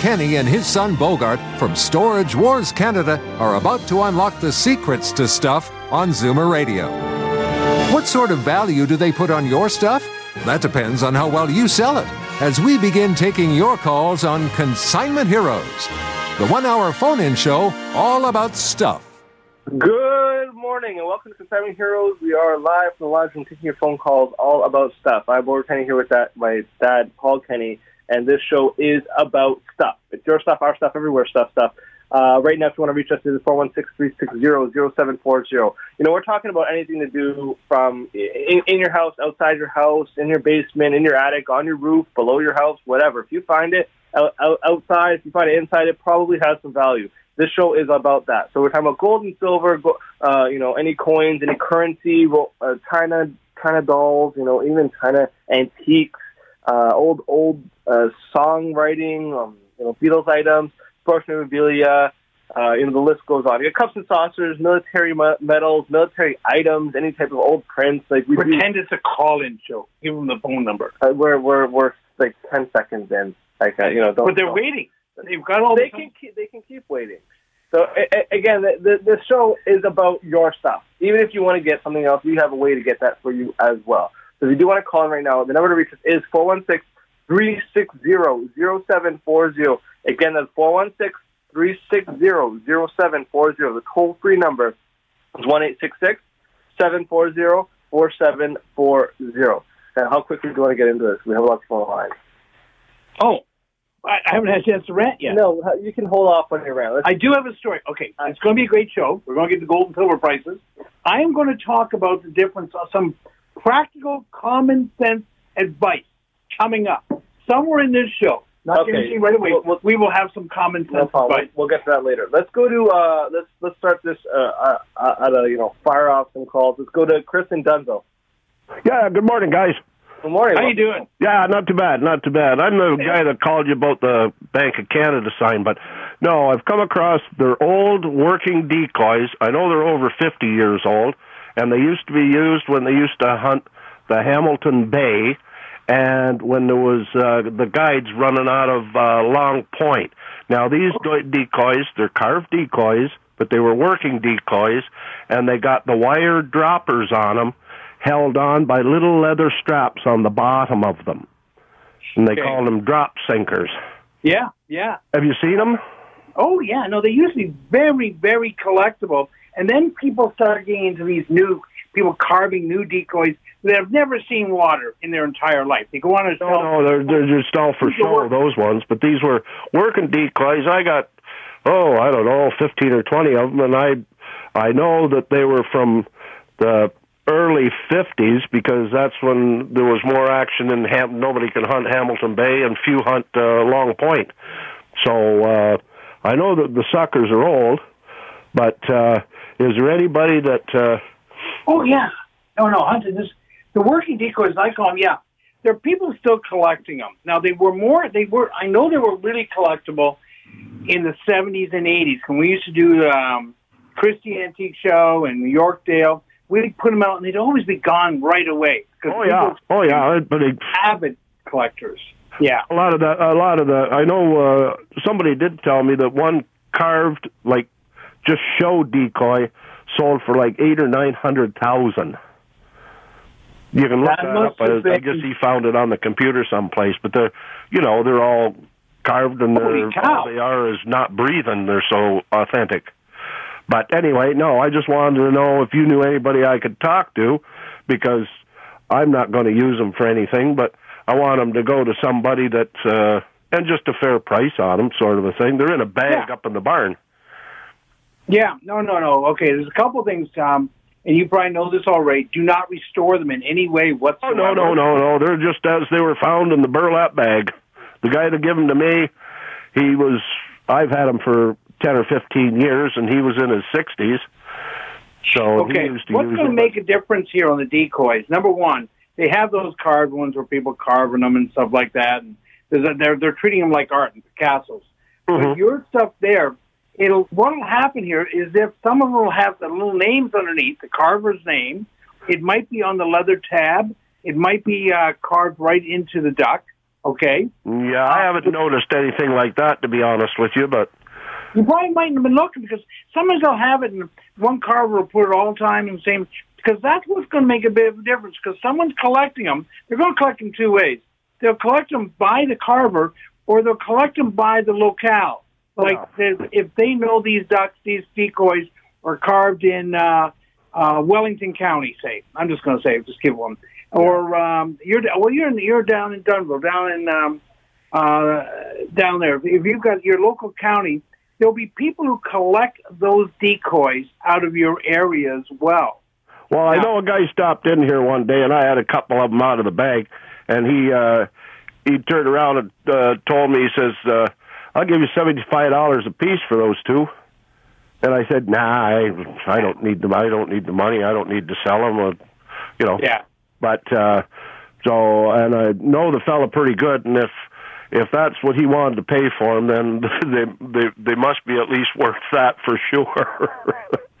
Kenny and his son Bogart from Storage Wars Canada are about to unlock the secrets to stuff on Zoomer Radio. What sort of value do they put on your stuff? That depends on how well you sell it. As we begin taking your calls on Consignment Heroes, the one hour phone in show all about stuff. Good morning and welcome to Consignment Heroes. We are live from the lodge and taking your phone calls all about stuff. I'm Bogart Kenny here with that, my dad, Paul Kenny, and this show is about stuff. It's your stuff, our stuff, everywhere stuff, stuff. Uh, right now, if you want to reach us, it's 416-360-0740. You know, we're talking about anything to do from in, in your house, outside your house, in your basement, in your attic, on your roof, below your house, whatever. If you find it out, out, outside, if you find it inside, it probably has some value. This show is about that. So we're talking about gold and silver, uh, you know, any coins, any currency, uh, China, China dolls, you know, even China antiques, uh, old old uh, songwriting, um, you know, Beatles items, sports memorabilia. Uh, you know, the list goes on. You got cups and saucers, military me- medals, military items, any type of old prints. Like we Pretend it's a call-in show. Give them the phone number. uh, we're we're we're like ten seconds in. Like uh, you know, don't. But they're don't- waiting. They've got all They the can keep, they can keep waiting. So a- again, the, the the show is about your stuff. Even if you want to get something else, we have a way to get that for you as well. So if you do want to call in right now, the number to reach us is 416-360-0740. Again, that's 416-360-0740. The toll-free number is 1-866-740-4740. And how quickly do you want to get into this? We have a lot of people on the line. Oh, I, I haven't had a chance to rant yet. No, you can hold off on your rant. Let's I do have a story. Okay, it's going to be a great show. We're going to get the gold and silver prices. I am going to talk about the difference of some practical, common sense advice coming up somewhere in this show. Not Okay. guaranteeing right away. Well, well- we will have some common sense No problem. advice. We'll get to that later. Let's go to uh, let's let's start this uh, uh, uh, at a you know fire off some calls. Let's go to Chris and Dunzo. Yeah, good morning, guys. Good morning. How you doing? Yeah, not too bad, not too bad. I'm the guy that called you about the Bank of Canada sign, but no, I've come across their old working decoys. I know they're over 50 years old, and they used to be used when they used to hunt the Hamilton Bay and when there was uh, the guides running out of uh, Long Point. Now, these decoys, they're carved decoys, but they were working decoys, and they got the wire droppers on them held on by little leather straps on the bottom of them. And they Okay. call them drop sinkers. Yeah, yeah. Have you seen them? Oh yeah, no, they used to be very, very collectible, and then people started getting into these new people carving new decoys that have never seen water in their entire life. They go on a No, no, they're they're just all for show. Those ones, but these were working decoys. I got oh, I don't know, fifteen or twenty of them, and I I know that they were from the early fifties because that's when there was more action in Ham. Nobody can hunt Hamilton Bay, and few hunt uh, Long Point. So uh, I know that the suckers are old, but uh, is there anybody that? Uh, Oh yeah, no, no, hunting this. The working decoys, I call them. Yeah, there are people still collecting them. Now they were more. They were. I know they were really collectible in the seventies and eighties when we used to do um, Christie Antique Show and Yorkdale. We'd put them out, and they'd always be gone right away. oh yeah, oh yeah, but it, avid collectors. Yeah. a lot of that a lot of the i know uh somebody did tell me that one carved like just show decoy sold for like eight or nine hundred thousand you can look That that, up I, I guess he found it on the computer someplace but they're you know they're all carved and they're all they are is not breathing they're so authentic but anyway no i just wanted to know if you knew anybody i could talk to because i'm not going to use them for anything but I want them to go to somebody that's uh, and just a fair price on them, sort of a thing. They're in a bag Yeah. up in the barn. Yeah, no, no, no. Okay, there's a couple things, Tom, and you probably know this already. Do not restore them in any way Oh whatsoever. no, no, no, no! They're just as they were found in the burlap bag. The guy that gave them to me, he was. I've had him for ten or fifteen years, and he was in his sixties. So Okay, he used to what's going to make a difference here on the decoys? Number one, they have those carved ones where people carving them and stuff like that, and they're they're treating them like art and castles. Mhm. But your stuff there, it'll what'll happen here is if some of them will have the little names underneath the carver's name. It might be on the leather tab. It might be uh, carved right into the duck. Okay, Yeah, I haven't noticed anything like that to be honest with you, but You probably mightn't have been looking because sometimes they'll have it, and one carver will put it all the time in the same. Because that's what's going to make a bit of a difference. Because someone's collecting them, they're going to collect them two ways. They'll collect them by the carver, or they'll collect them by the locale. Like if they know these ducks, these decoys are carved in uh, uh, Wellington County, say. I'm just going to say, just give one. Or um, you're well, you're in, you're down in Dunnville, down in um, uh, down there. If you've got your local county, there'll be people who collect those decoys out of your area as well. Well, I know a guy stopped in here one day, and I had a couple of them out of the bag, and he uh, he turned around and uh, told me, he says, uh, "I'll give you seventy five dollars a piece for those two. And I said, "Nah, I I don't need them. I don't need the money. I don't need to sell them. Uh, you know." Yeah. But uh, so, and I know the fella pretty good, and if if that's what he wanted to pay for them, then they they they must be at least worth that for sure.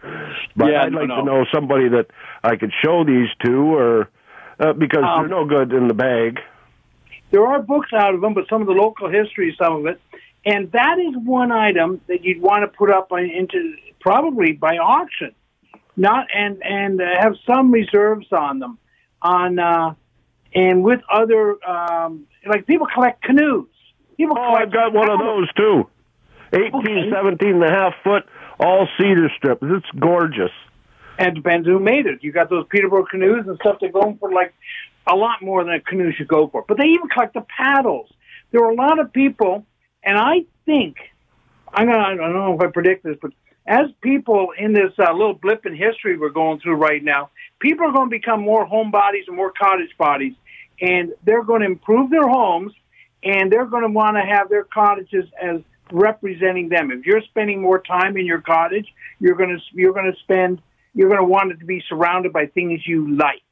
but Yeah, I'd no, like no. to know somebody that I could show these to, or uh, because Um, they're no good in the bag. There are books out of them, but some of the local history, some of it, and that is one item that you'd want to put up on, into probably by auction, not and and uh, have some reserves on them, on uh, and with other um, like people collect canoes. People Oh, collect I've got one of those too. Eighteen, seventeen and a half foot, all cedar strips. It's gorgeous. And depends who made it. You got those Peterborough canoes and stuff that go for like a lot more than a canoe should go for. But they even collect the paddles. There are a lot of people, and I think I'm gonna. I don't know if I predict this, but as people in this uh, little blip in history we're going through right now, people are going to become more homebodies and more cottage bodies, and they're going to improve their homes, and they're going to want to have their cottages as representing them. If you're spending more time in your cottage, you're going to you're going to spend you're going to want it to be surrounded by things you like,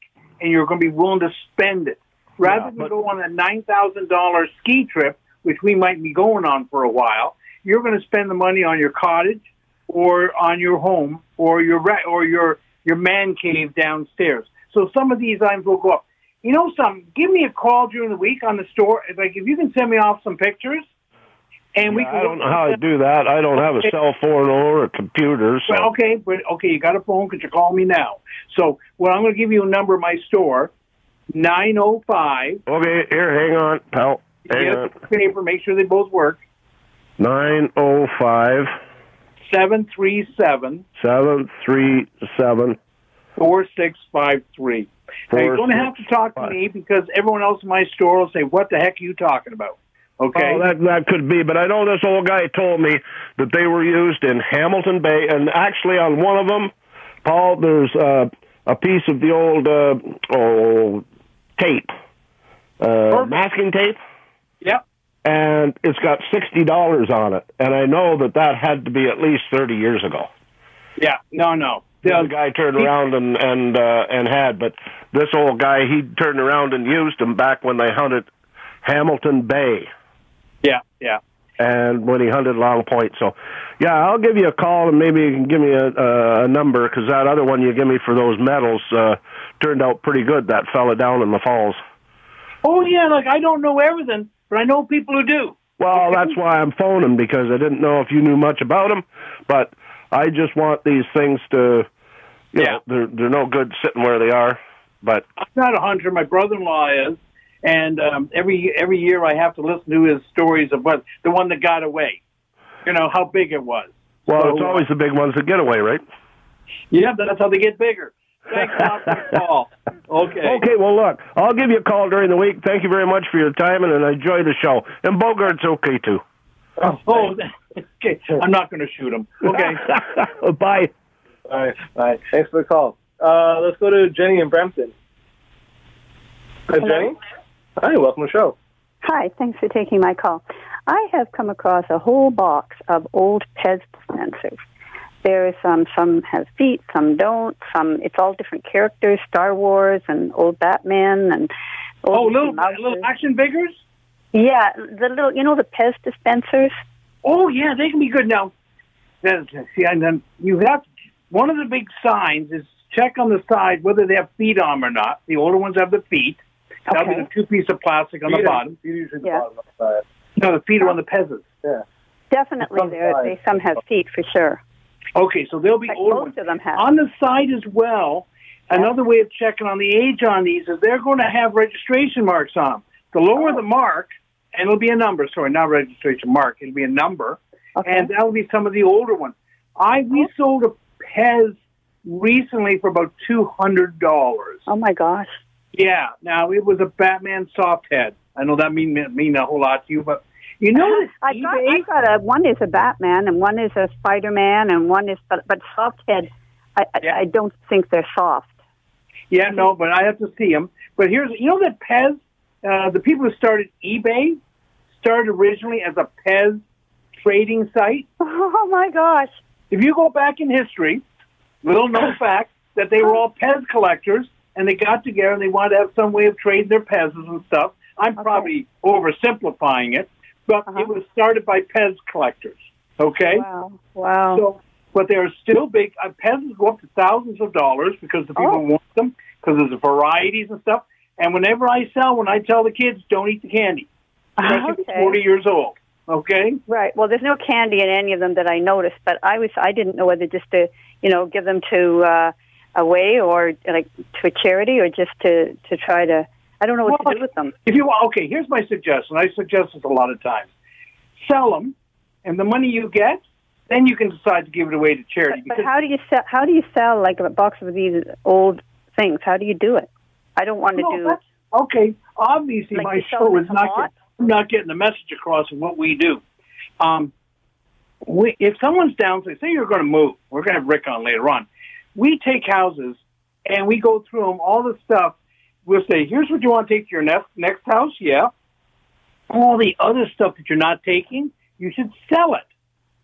and you're going to be willing to spend it rather Yeah, than go on a nine thousand dollar ski trip, which we might be going on for a while. You're going to spend the money on your cottage, or on your home, or your or your your man cave downstairs. So some of these items will go up. You know, some give me a call during the week on the store. Like if you can send me off some pictures, and we can. I don't know how to do that. I don't have a cell phone or a computer. So. Well, okay, but okay, you got a phone because you're calling me now. So, well, I'm going to give you a number of my store, nine zero five. Okay, here, hang on, pal. Hang on. Get the paper. Make sure they both work. Nine oh five Seven three seven seven three seven four six five three. Now, you're going to have to talk to me because everyone else in my store will say, "What the heck are you talking about?" Okay. Oh, that that could be, but I know this old guy told me that they were used in Hamilton Bay, and actually on one of them, Paul, there's uh, a piece of the old uh, oh tape, uh, masking tape, Yep. and it's got sixty dollars on it, and I know that that had to be at least thirty years ago. Yeah. No. No. The guy turned around and and uh, and had, but this old guy he turned around and used them back when they hunted Hamilton Bay. Yeah. Yeah. and when he hunted Long Point. So, yeah, I'll give you a call and maybe you can give me a, a, a number because that other one you give me for those medals uh, turned out pretty good. That fella down in the falls. Oh yeah. Like I don't know everything, but I know people who do. Well, that's why I'm phoning because I didn't know if you knew much about them, but I just want these things to, you Yeah. know, they're they're no good sitting where they are. But I'm not a hunter. My brother-in-law is, and um, every every year I have to listen to his stories of what the one that got away. You know how big it was. well, So, it's always the big ones that get away, right? Yeah, that's how they get bigger. Thanks a lot for the call. Okay. Okay, well, look, I'll give you a call during the week. Thank you very much for your time, and, and enjoy the show. And Bogart's okay too. Oh, okay. I'm not going to shoot him. Okay. Bye. All right. All right. Thanks for the call. Uh, let's go to Jenny in Brampton. Hi, Jenny. Hi, welcome to the show. Hi, thanks for taking my call. I have come across a whole box of old Pez dispensers. There is some, some have feet, some don't. Some, it's all different characters, Star Wars and old Batman and old Oh, little Mickey little action figures. Yeah, the little, you know, the Pez dispensers. Oh yeah, they can be good now. See, and then you have one of the big signs is check on the side whether they have feet on 'em or not. The older ones have the feet. That'll be the two piece of plastic on the Feet are- bottom. feet are usually the Yeah. bottom of the side. No, the feet are on uh, the peasants. Yeah. Definitely, Some there they some have feet for sure. Okay, so they'll be But older most ones. of them have. On the side as well, another way of checking on the age on these is they're going to have registration marks on them. The lower Oh. the mark, and it'll be a number. Sorry, not registration mark. It'll be a number, Okay. and that'll be some of the older ones. I we oh. sold a Pez recently for about two hundred dollars. oh my gosh. Yeah. Now it was a Batman soft head. I know that mean mean a whole lot to you, but you know I got, I got a one is a Batman and one is a Spider Man and one is but but soft head. I I- Yeah. I don't think they're soft. Yeah, no, but I have to see them. But here's, you know, that Pez, uh, the people who started eBay started originally as a Pez trading site. Oh my gosh. If you go back in history, little known fact that they were all Pez collectors and they got together and they wanted to have some way of trading their Pez's and stuff. I'm Okay. probably oversimplifying it, but Uh-huh. it was started by Pez collectors. Okay? Wow. Wow. So, but they're still big. Uh, Pez's go up to thousands of dollars because the people Oh. want them because there's varieties and stuff. And whenever I sell when I tell the kids don't eat the candy, especially Okay. 40 years old. Okay. Right. Well, there's no candy in any of them that I noticed, but I was I didn't know whether just to you know give them to uh, away or like to a charity or just to to try to I don't know what Well, to do with them. If you want, okay, here's my suggestion. I suggest this a lot of times. Sell them, and the money you get, then you can decide to give it away to charity. But, but how do you sell? How do you sell like a box of these old things? How do you do it? I don't want to do. okay, obviously Like my show is not get, not getting the message across of what we do. Um, we, if someone's down, say, say you're going to move, we're going to have Rick on later on. We take houses and we go through them, all the stuff. We'll say, here's what you want to take to your next next house. Yeah. All the other stuff that you're not taking, you should sell it,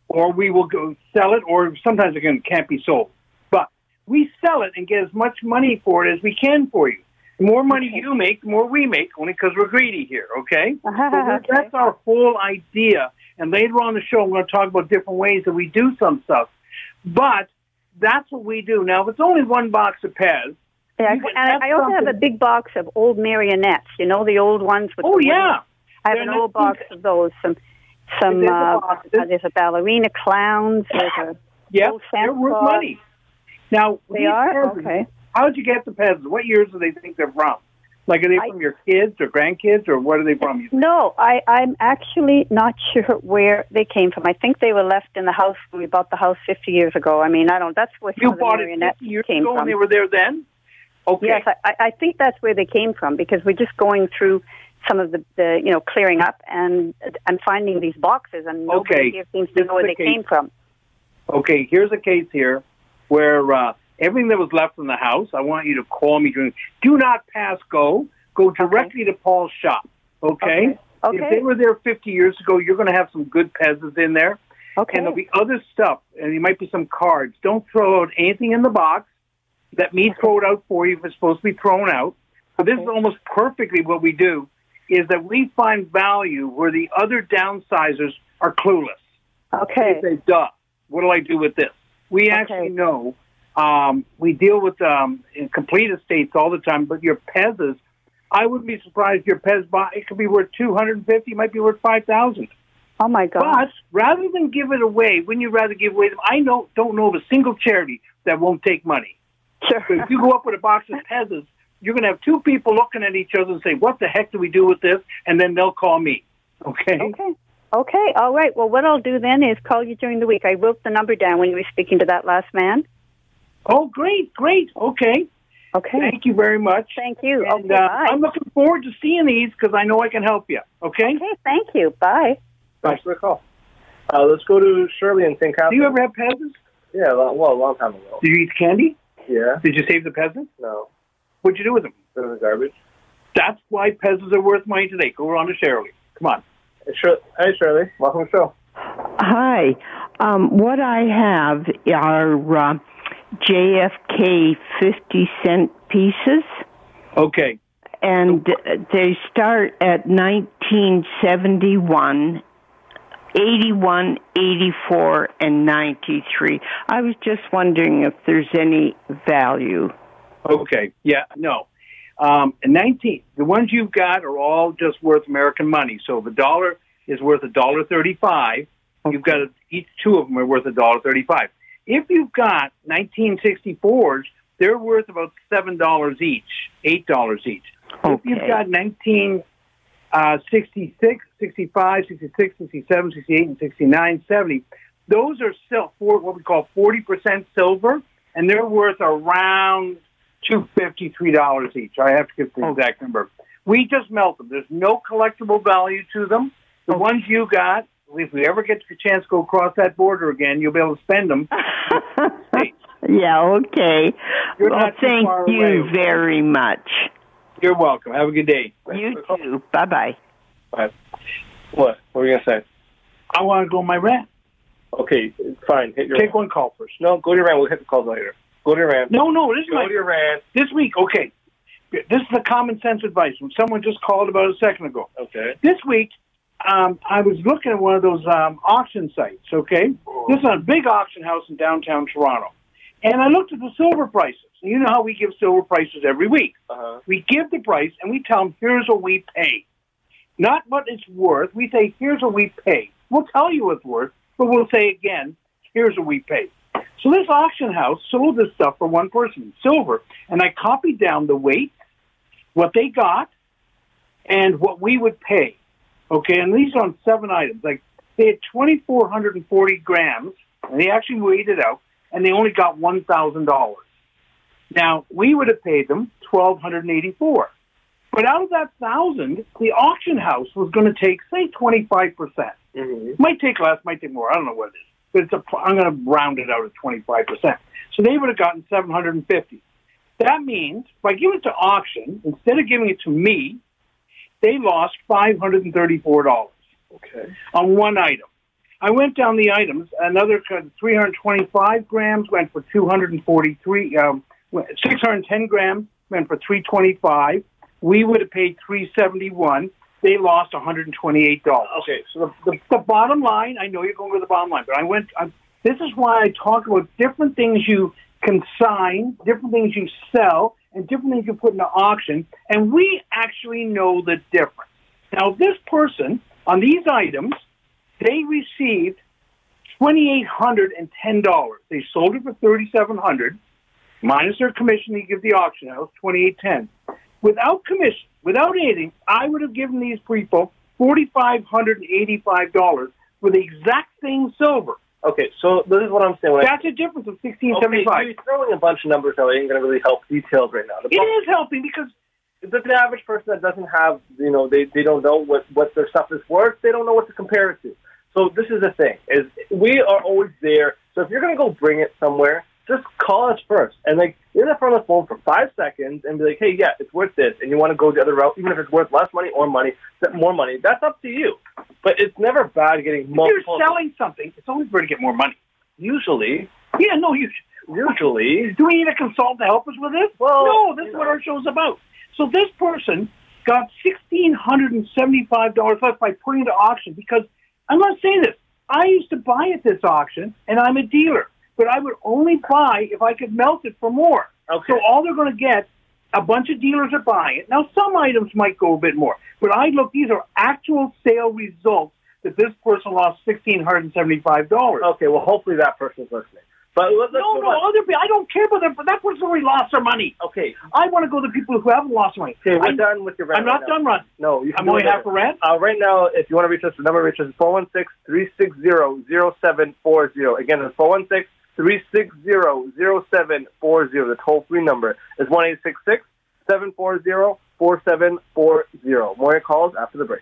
or we will go sell it, or sometimes again can't be sold. But we sell it and get as much money for it as we can for you. The more money Okay. you make, the more we make, only because we're greedy here. Okay. So Okay. that's our whole idea. And later on the show, I'm going to talk about different ways that we do some stuff. But that's what we do. Now, if it's only one box of Pez, Yeah, and I, I also have a big box of old marionettes. You know the old ones with. oh, the yeah. I have They're an old box of those. Some, some. There's a Uh, box. uh, there's a ballerina clowns. There's a. Yeah, they're worth Claus. money. Now, They are Pez's, okay. How'd you get the Pez? What years do they think they're from? Like, are they I- from your kids or grandkids, or what are they from? You No, I, I'm actually not sure where they came from. I think they were left in the house when we bought the house 50 years ago. I mean, I don't. That's where You of the bought it 50 years came ago from. and they were there then? Okay. Yes, I, I think that's where they came from because we're just going through some of the, the you know clearing up and I'm finding these boxes and nobody Okay. here seems to This know where they the came from. Okay, here's a case here where uh, everything that was left in the house, I want you to call me during. Do not pass go. Go directly to Paul's shop. Okay? Okay. If they were there 50 years ago, you're going to have some good pezzas in there. Okay. And there'll be other stuff, and there might be some cards. Don't throw out anything in the box. Let me throw it out for you if it's supposed to be thrown out. So this is almost perfectly what we do, is that we find value where the other downsizers are clueless. okay. They say, duh, what do I do with this? We actually know. Um, we deal with um, complete estates all the time, but your Pez's, I wouldn't be surprised your Pez, buy, it could be worth 250 it might be worth 5000 Oh my God. But rather than give it away, wouldn't you rather give away them? I know, don't know of a single charity that won't take money. Sure. But if you go up with a box of Pez's, you're going to have two people looking at each other and say, what the heck do we do with this? And then they'll call me. Okay? Okay. Okay. All right. Well, what I'll do then is call you during the week. I wrote the number down when you were speaking to that last man. Oh, great, great. Okay. Okay. Thank you very much. Thank you. And okay. uh, bye. I'm looking forward to seeing these because I know I can help you. Okay? okay. Thank you. Bye. Thanks for the call. Uh, let's go to Shirley in St. Catharines. Do you ever have peasants? Yeah, well, well, a long time ago. Do you eat candy? Yeah, Did you save the peasants? no, What'd you do with them? put it in the garbage. That's why Pez's are worth money today. Go on to Shirley. Come on. Shir- Hi, Shirley. Welcome to the show. Hi. Um, what I have are uh, JFK 50 cent pieces, Okay. and they start at 1971, 81, 84, and 93. I was just wondering if there's any value. Okay. Yeah, no. Um, 19, the ones you've got are all just worth American money. So the dollar is worth a dollar 35. You've got a, each two of them are worth a dollar 35. If you've got 1964s, they're worth about $7 each, $8 each. Okay. If you've got 19 uh, 66, 65, 66, 67, 68, and 69, 70. Those are still what we call 40% silver, and they're worth around $253 each. I have to get the oh. exact number. We just melt them. There's no collectible value to them. The oh. ones you got, if we ever get the chance to go across that border again, you'll be able to spend them. yeah, okay. You're well, thank you away. very much. You're welcome. Have a good day. You too. Bye bye. What? What are you gonna say? I want to go on my rant. Okay, fine. Hit your Take one call first. No, go to your rant. We'll hit the calls later. Go to your rant. No, no, this is Go my to your rant. this week. Okay, this is the common sense advice. When someone just called about a second ago. Okay. This week, um, I was looking at one of those um, auction sites. Okay, this is a big auction house in downtown Toronto, and I looked at the silver prices. You know how we give silver prices every week. Uh-huh. We give the price and we tell them, here's what we pay. Not what it's worth. We say, here's what we pay. We'll tell you what it's worth, but we'll say again, here's what we pay. So this auction house sold this stuff for one person, silver, and I copied down the weight, what they got, and what we would pay. Okay, and these are on seven items. Like they had 2,440 grams, and they actually weighed it out, and they only got $1,000. Now, we would have paid them 1284 But out of that thousand, the auction house was going to take, say, 25%. percent Mm-hmm. Might take less, might take more. I don't know what it is. But it's a, I'm going to round it out at 25%. So they would have gotten 750 That means by giving it to auction, instead of giving it to me, they lost $534 Okay. on one item. I went down the items. Another 325 grams went for 243. Um, 610 grams went for 325. We would have paid 371. They lost 128 dollars. Okay. So the, the, the bottom line, I know you're going with the bottom line, but I went. I, this is why I talk about different things you consign, different things you sell, and different things you put into auction, and we actually know the difference. Now, this person on these items, they received twenty eight hundred and ten dollars. They sold it for thirty seven hundred, minus their commission. They give the auction house twenty eight ten. Without commission, without anything, I would have given these people forty five hundred and eighty five dollars for the exact same silver. Okay. So this is what I'm saying. When That's a difference of sixteen seventy five. okay, seventy five. you're throwing a bunch of numbers out. It ain't going to really help details right now. The It is helping because the average person that doesn't have, you know, they, they don't know what, what their stuff is worth. They don't know what to compare it to. So this is the thing: is we are always there. So if you're going to go bring it somewhere, just call us first, and like you're on the phone for five seconds and be like, "Hey, yeah, it's worth this," and you want to go the other route, even if it's worth less money or money, more money. That's up to you. But it's never bad getting if multiple. you're selling something, it's always better to get more money. Usually, Yeah, no, you. usually, Do we need a consultant to help us with this? Well, no, this is what know. our show's about. So this person got sixteen hundred and seventy-five dollars less by putting it to auction because I'm not saying this. I used to buy at this auction, and I'm a dealer, but I would only buy if I could melt it for more. okay. So all they're going to get, a bunch of dealers are buying it. Now some items might go a bit more, but I look. These are actual sale results that this person lost sixteen hundred and seventy-five dollars. Okay, well, hopefully that person's listening. But let, let's No, no, on. other people. I don't care about them, but that person already lost their money. Okay, I want to go to people who haven't lost money. okay, we're I'm, done with your rant I'm not right done running. No, you can I'm only half a rant. Uh, right now, if you want to reach us, the number to reach us is 416-360-0740. Again, it's 416-360-0740. The toll-free number is 1-866-740-4740. More calls after the break.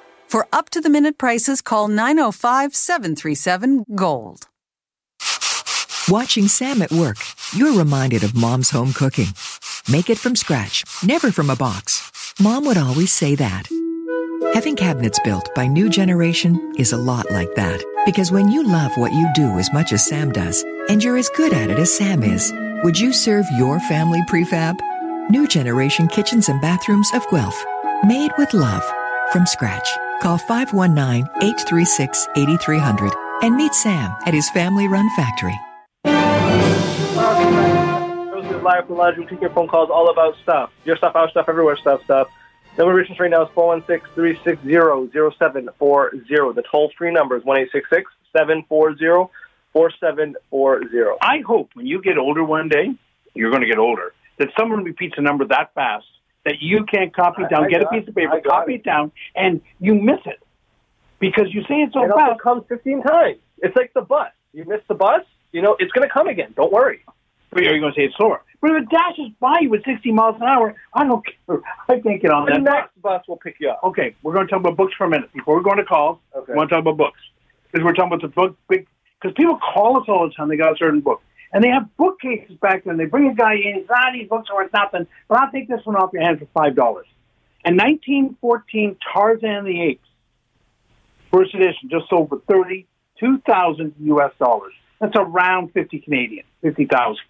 For up to the minute prices, call 905 737 Gold. Watching Sam at work, you're reminded of mom's home cooking. Make it from scratch, never from a box. Mom would always say that. Having cabinets built by New Generation is a lot like that. Because when you love what you do as much as Sam does, and you're as good at it as Sam is, would you serve your family prefab? New Generation Kitchens and Bathrooms of Guelph. Made with love. From scratch. Call 519 836 8300 and meet Sam at his family run factory. This is live from the Lodge. We take your phone calls all about stuff. Your stuff, our stuff, everywhere stuff, stuff. Number reaching right now is 416-360-0740. The toll-free number is 1-866-740-4740. I hope when you get older one day, you're going to get older, that someone repeats a number that fast that you can't copy it down. I get a piece of paper, copy it. it down, and you miss it because you say it so It fast. comes 15 times. It's like the bus. You miss the bus, you know, it's going to come again. Don't worry. But you're going to say it's slower. But if it dashes by you at 60 miles an hour, I don't care. I can't get on The that bus. next bus will pick you up. Okay, we're going to talk about books for a minute before we're going to calls. Okay. We want to talk about books because we're talking about the book big. Because people call us all the time. They got a certain book, and they have bookcases back there. They bring a guy in. Ah, these books are worth nothing, but I'll take this one off your hands for five dollars. And 1914 Tarzan the Apes, first edition, just sold for thirty-two thousand U.S. dollars. That's around fifty Canadian, fifty thousand.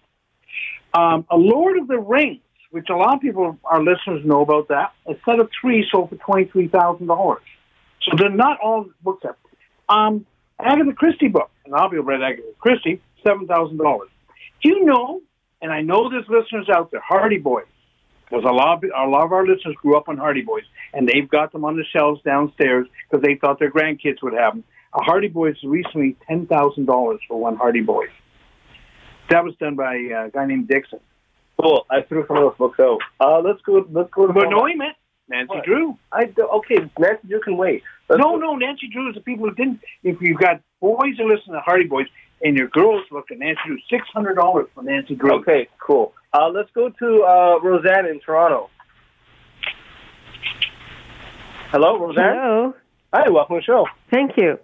Um, a Lord of the Rings, which a lot of people, our listeners, know about that. A set of three sold for twenty-three thousand dollars. So they're not all books up. Um, Agatha Christie book, and I'll be read Agatha Christie, seven thousand dollars. Do you know? And I know there's listeners out there. Hardy Boys because a lot. Of, a lot of our listeners grew up on Hardy Boys, and they've got them on the shelves downstairs because they thought their grandkids would have them. A Hardy Boys recently ten thousand dollars for one Hardy Boys. That was done by a guy named Dixon. Cool. I threw some of those books out. Uh, let's go. Let's go to But no, Nancy What? Drew. I do, okay, Nancy, you can wait. Let's No, go- no, Nancy Drew is the people who didn't. If you've got boys who listen to Hardy Boys and your girls looking at Nancy Drew, six hundred dollars for Nancy Drew. Okay, cool. Uh, let's go to uh, Roseanne in Toronto. Hello, Roseanne. Hello. Hi, welcome to the show. Thank you.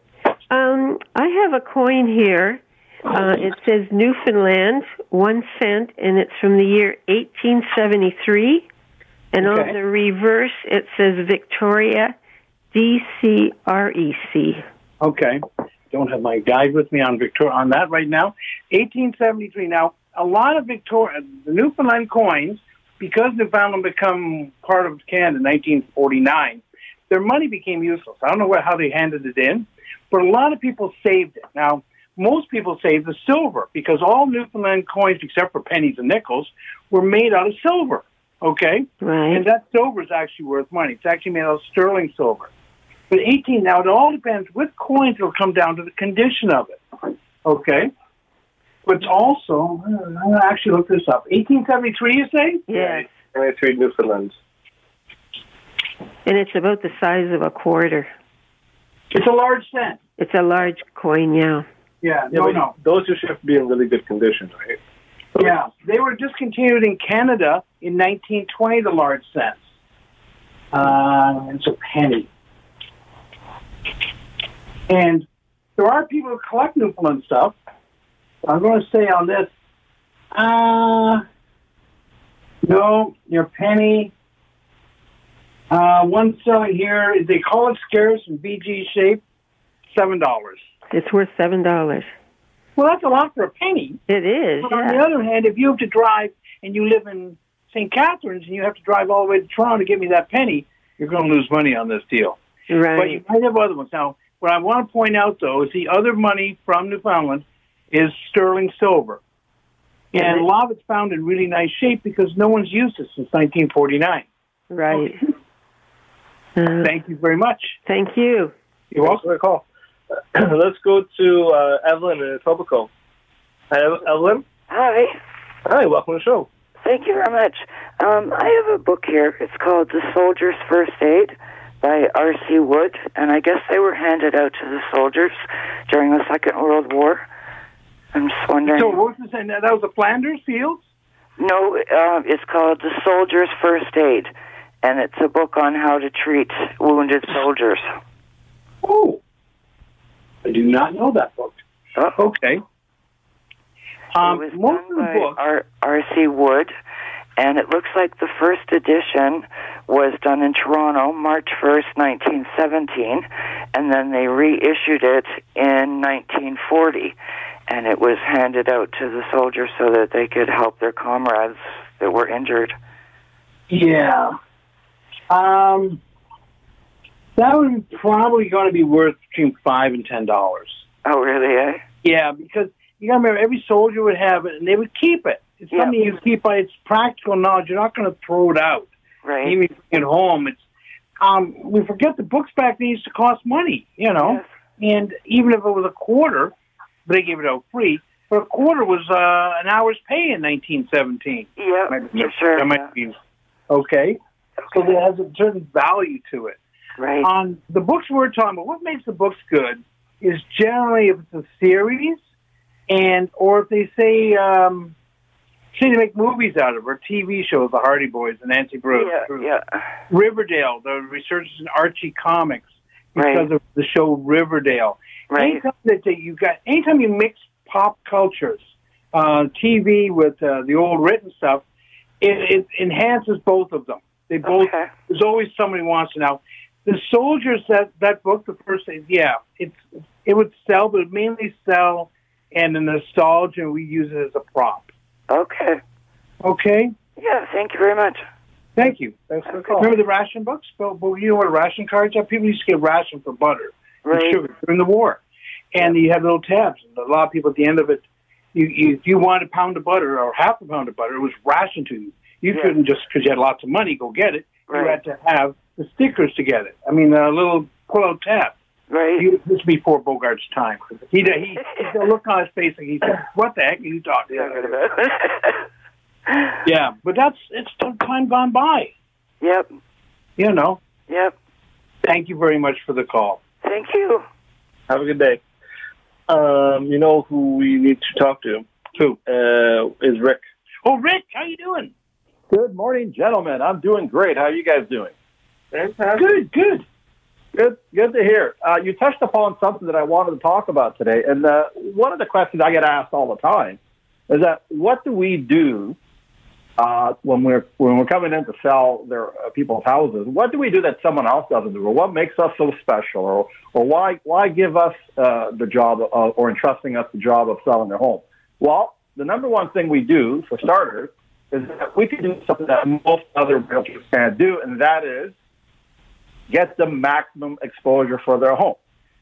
Um, I have a coin here. Uh, it says Newfoundland, one cent, and it's from the year 1873. And Okay. on the reverse, it says Victoria, D C R E C. Okay. Don't have my guide with me on Victoria on that right now. 1873. Now, a lot of Victoria, the Newfoundland coins, because Newfoundland become part of Canada in 1949, their money became useless. I don't know how they handed it in, but a lot of people saved it. Now, most people saved the silver because all Newfoundland coins, except for pennies and nickels, were made out of silver. Okay? Right. And that silver is actually worth money. It's actually made out of sterling silver. But 18, now it all depends. With coins, it'll come down to the condition of it. Okay? But also, I'm going to actually look this up. 1873, you say? Yes. And it's read Newfoundland. And it's about the size of a quarter. It's a large cent. It's a large coin, yeah. Yeah, Yeah, no, no. Those should have to be in really good condition, right? Yeah, they were discontinued in Canada in 1920, the large cents. Uh, it's a penny. And there are people who collect Newfoundland stuff. I'm going to say on this, uh, no, your penny. Uh, one selling here, they call it scarce in VG shape, $7. It's worth seven dollars. Well, that's a lot for a penny. It is. But on the other hand, if you have to drive and you live in St. Catharines and you have to drive all the way to Toronto to get me that penny, you're going to lose money on this deal. Right. But you might have other ones. Now, what I want to point out, though, is the other money from Newfoundland is sterling silver. And a lot of it's found in really nice shape because no one's used it since 1949. Right. Uh, Thank you very much. thank you. You're welcome. for the call. Let's go to uh, Evelyn in Etobicoke. Hi, Evelyn. Hi. Hi, welcome to the show. Thank you very much. Um, I have a book here. It's called The Soldier's First Aid by R.C. Wood, and I guess they were handed out to the soldiers during the Second World War. I'm just wondering. So what was? And that was the Flanders Fields? No, uh, it's called The Soldier's First Aid, and it's a book on how to treat wounded soldiers. Oh, I do not know that book. Oh. Okay. Um, it was most done of the by R.C. Wood, and it looks like the first edition was done in Toronto, March 1st, 1917, and then they reissued it in 1940, and it was handed out to the soldiers so that they could help their comrades that were injured. Yeah. Um, that would probably going to be worth between five and ten dollars. Oh, really? Eh? Yeah, because you got to remember, every soldier would have it, and they would keep it. It's Yeah. something you keep. By, it's practical knowledge. You're not going to throw it out. Right. Even if you bring it home, it's. Um, we forget the books back then used to cost money. You know, Yes. and even if it was a quarter, they gave it out free. But a quarter was uh, an hour's pay in 1917. Yeah, Might be- sure. That might be okay. So it has a certain value to it. Right. On the books we're talking about, what makes the books good is generally if it's a series, and or if they say um, say they make movies out of or TV shows, the Hardy Boys and Nancy Drews, yeah, yeah. Riverdale, the resurgence in Archie comics because Right. of the show Riverdale. Right. Anytime that that you got, anytime you mix pop cultures, uh, TV with uh, the old written stuff, it, it enhances both of them. They both. Okay. There's always somebody wants to know. The soldiers that that book, the first, thing, yeah, it's it would sell, but it mainly sell, and the nostalgia we use it as a prop. Okay. Okay, Yeah, thank you very much. thank you. Thanks for the call. Remember the ration books? But, but you know what ration cards are? People used to get ration for butter Right. and sugar during the war, and you had little tabs. And a lot of people at the end of it, you, you if you wanted a pound of butter or half a pound of butter, it was rationed to you. You Yeah. couldn't just because you had lots of money go get it. You had to have the stickers to get it. I mean, a little pull-out tab. Right. You, this is before Bogart's time. He he, he the look on his face and he said, "What the heck are you talking Talking about?" about. Yeah, but that's it's time gone by. Yep. You know. Yep. Thank you very much for the call. Thank you. Have a good day. Um, you know who we need to talk to? Who? Uh, is Rick. Oh, Rick, how you doing? Good morning, gentlemen. I'm doing great. How are you guys doing? Fantastic. Good, good. Good, good to hear. Uh, you touched upon something that I wanted to talk about today, and uh, one of the questions I get asked all the time is that what do we do uh, when we're when we're coming in to sell their uh, people's houses? What do we do that someone else doesn't do, or what makes us so special, or or why why give us uh, the job of, or entrusting us the job of selling their home? Well, the number one thing we do for starters is that we can do something that most other realtors can't do, and that is get the maximum exposure for their home.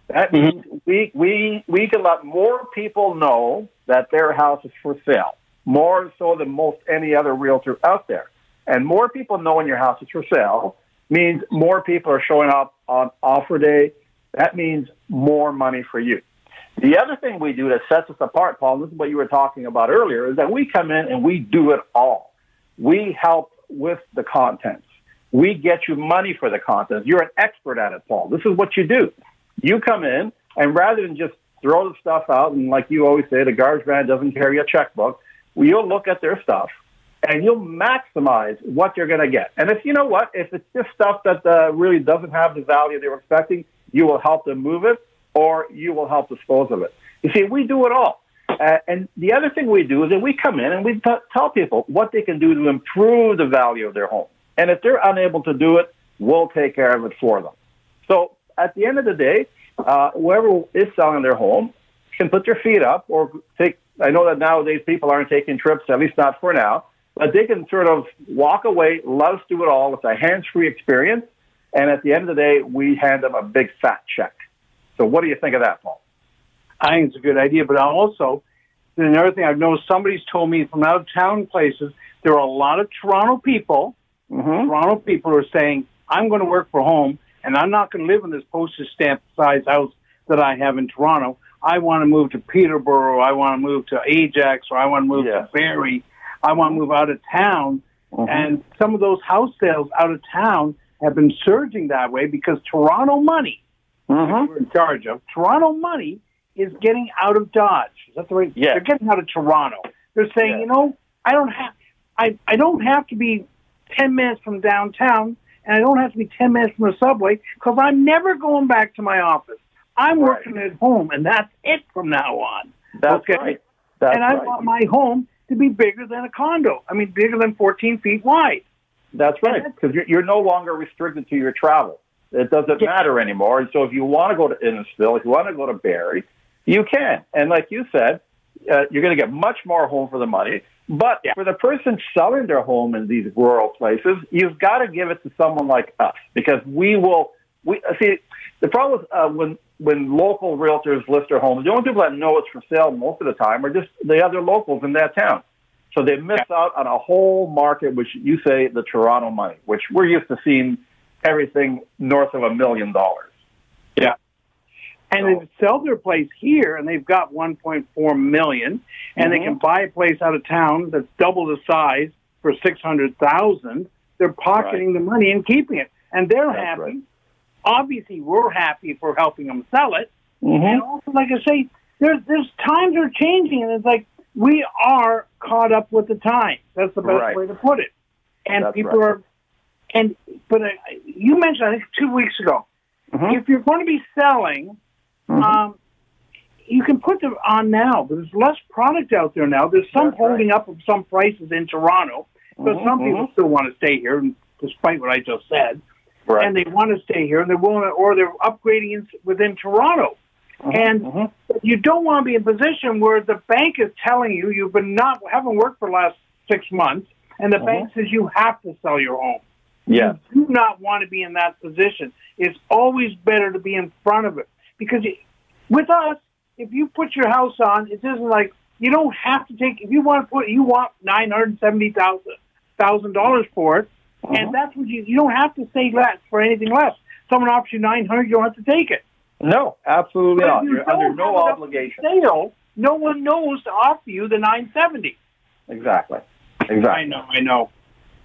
That mm-hmm. means we, we, we can let more people know that their house is for sale, more so than most any other realtor out there. And more people knowing your house is for sale means more people are showing up on offer day. That means more money for you. The other thing we do that sets us apart, Paul, this is what you were talking about earlier, is that we come in and we do it all. We help with the contents. We get you money for the content. You're an expert at it, Paul. This is what you do. You come in, and rather than just throw the stuff out, and like you always say, the garbage man doesn't carry a checkbook, you'll look at their stuff and you'll maximize what you're going to get. And if you know what, if it's just stuff that uh, really doesn't have the value they were expecting, you will help them move it or you will help dispose of it. You see, we do it all. Uh, and the other thing we do is that we come in and we t- tell people what they can do to improve the value of their home. And if they're unable to do it, we'll take care of it for them. So at the end of the day, uh, whoever is selling their home can put their feet up or take. I know that nowadays people aren't taking trips, at least not for now, but they can sort of walk away, let us do it all. It's a hands-free experience, and at the end of the day, we hand them a big fat check. So, what do you think of that, Paul? I think it's a good idea, but also another thing I've noticed. Somebody's told me from out of town places there are a lot of Toronto people. Mm-hmm. Toronto people are saying, "I'm going to work for home, and I'm not going to live in this postage stamp size house that I have in Toronto. I want to move to Peterborough. I want to move to Ajax, or I want to move Yeah. to Barrie. I want to move out of town. Mhm. And some of those house sales out of town have been surging that way because Toronto money, Mhm. we're in charge of, Toronto money is getting out of Dodge. Is that the right? Yeah. They're getting out of Toronto. They're saying, Yeah. you know, I don't have, I, I don't have to be 10 minutes from downtown and I don't have to be 10 minutes from the subway because I'm never going back to my office. I'm Right. working at home and that's it from now on. That's Okay. right. That's and I right. want my home to be bigger than a condo. I mean, bigger than 14 feet wide. That's right, because you're, you're no longer restricted to your travel. It doesn't Yeah. matter anymore. And so if you want to go to Innisfil, if you want to go to Barrie, you can. And like you said, uh, you're going to get much more home for the money. But Yeah. for the person selling their home in these rural places, you've got to give it to someone like us because we will. We see the problem is uh, when when local realtors list their homes, the only people that know it's for sale most of the time are just the other locals in that town. So they miss out on a whole market, which you say the Toronto money, which we're used to seeing everything north of a million dollars. Yeah. And So- they sell their place here, and they've got 1.4 million, and they Mhm. can buy a place out of town that's double the size for 600,000. They're pocketing the money and keeping it, and they're That's happy. right. Obviously, we're happy for helping them sell it. Mm-hmm. And also, like I say, there's there's times are changing, and it's like we are caught up with the times. That's the best Right. way to put it. And That's people right. are, and but uh, you mentioned I think two weeks ago, Mhm. if you're going to be selling, Mhm. um, you can put them on now. But there's less product out there now. There's some That's right. holding up of some prices in Toronto, but Mhm, some people mhm. still want to stay here, despite what I just said Right. and they want to stay here, and they're willing, to, or they're upgrading in, within Toronto. And Mhm. you don't want to be in a position where the bank is telling you you've been not haven't worked for the last six months, and the bank says you have to sell your home. Yeah. You do not want to be in that position. It's always better to be in front of it because you, with us, if you put your house on, it isn't like you don't have to take. If you want to put, you want nine hundred seventy thousand thousand dollars for it, Mhm. and that's what you. You don't have to say less for anything less. Someone offers you nine hundred, you don't have to take it. No, absolutely But not. you You're under no it up for obligation. Sale, no one knows to offer you the nine seventy. Exactly. Exactly. I know, I know.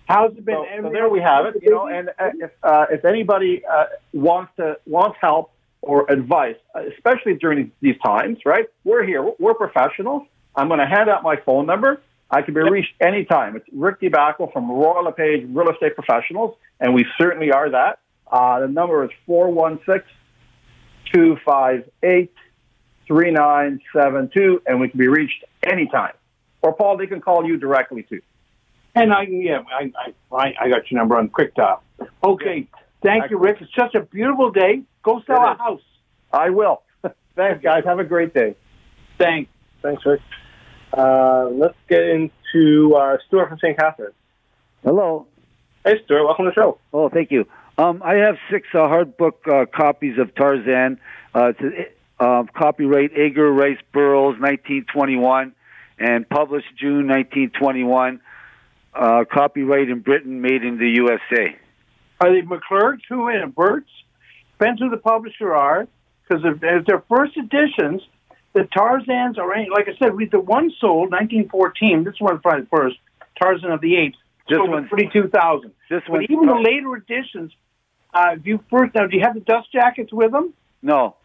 How's it been? So, so there we have it. You know, and uh, if uh, if anybody uh, wants to wants help or advice, especially during these times, right? We're here. We're professionals. I'm going to hand out my phone number. I can be reached anytime. It's Rick DeBacco from Royal LePage Real Estate Professionals, and we certainly are that. Uh, the number is 416 258 3972, and we can be reached anytime. Or, Paul, they can call you directly, too. And I, yeah, I, I, I got your number on Quick. Okay, thank you, Rick. It's such a beautiful day. Go sell a is. house. I will. Thanks, guys. Have a great day. Thanks. Thanks, Rick. Uh, let's get into uh, Stuart from St. Catharines. Hello. Hey, Stuart. Welcome to the show. Oh, thank you. Um, I have six uh, hardbook uh, copies of Tarzan. Uh, it's a, uh, copyright Edgar Rice Burroughs, 1921, and published June 1921. Uh, copyright in Britain, made in the USA. Are they McClurgs? Who in it? Burt's? Depends who the publisher are. Because if, if they're first editions, the Tarzans are, like I said, we, the one sold 1914. This one's probably the first. Tarzan of the Apes. This sold one's- for 32000 This But one, even the later editions, uh, if you first, now, do you have the dust jackets with them? no,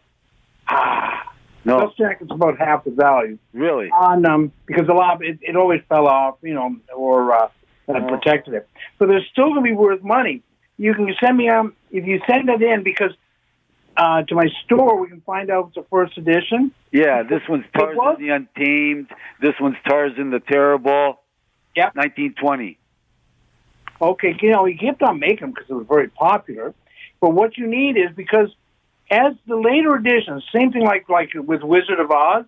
Ah, no, dust jackets about half the value. really. on um because a lot of it, it always fell off, you know, or uh, uh, protected it. But they're still going to be worth money. You can send me um if you send it in because uh, to my store we can find out it's a first edition. Yeah, this one's Tarzan the Untamed. This one's Tarzan the Terrible. Yep. 1920. Okay, you know he kept on making them because it was very popular. But what you need is because as the later editions, same thing like like with Wizard of Oz.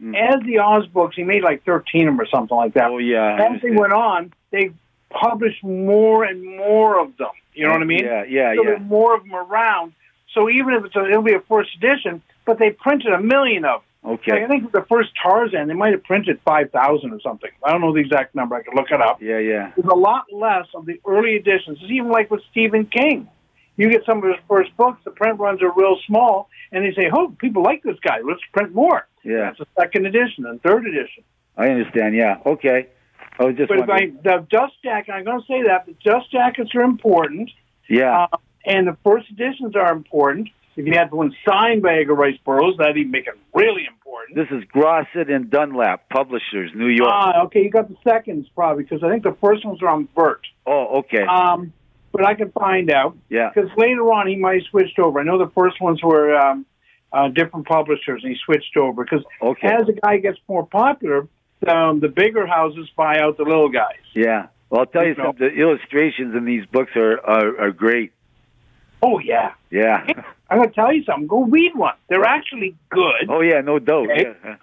Mm. As the Oz books, he made like thirteen of them or something like that. Oh yeah. As they went on, they published more and more of them. You know what I mean? Yeah, yeah, so yeah. there's more of them around. So even if it's a, it'll be a first edition, but they printed a million of them. Like, Okay. I think the first Tarzan, they might have printed five thousand or something. I don't know the exact number. I could look it up. Yeah, yeah. There's a lot less of the early editions. It's even like with Stephen King. You get some of his first books, the print runs are real small, and they say, "Oh, people like this guy. Let's print more." Yeah, It's a second edition and third edition. I understand. Yeah. Okay. I was just but if I, the dust jacket, I'm going to say that the dust jackets are important, Yeah. uh, and the first editions are important. If you had one signed by Edgar Rice Burroughs, that'd even make it really important. This is Grosset and Dunlap, publishers, New York. Ah, okay, you got the seconds probably because I think the first ones are on Vert. oh, okay. Um, but I can find out yeah. because later on he might have switched over. I know the first ones were um, uh, different publishers, and he switched over because Okay. as the guy gets more popular, um, the bigger houses buy out the little guys. Yeah. Well, I'll tell you You know. something. The illustrations in these books are are, are great. Oh yeah, Yeah. I'm to tell you something. Go read one. They're actually good. oh yeah, no doubt. Okay. Yeah.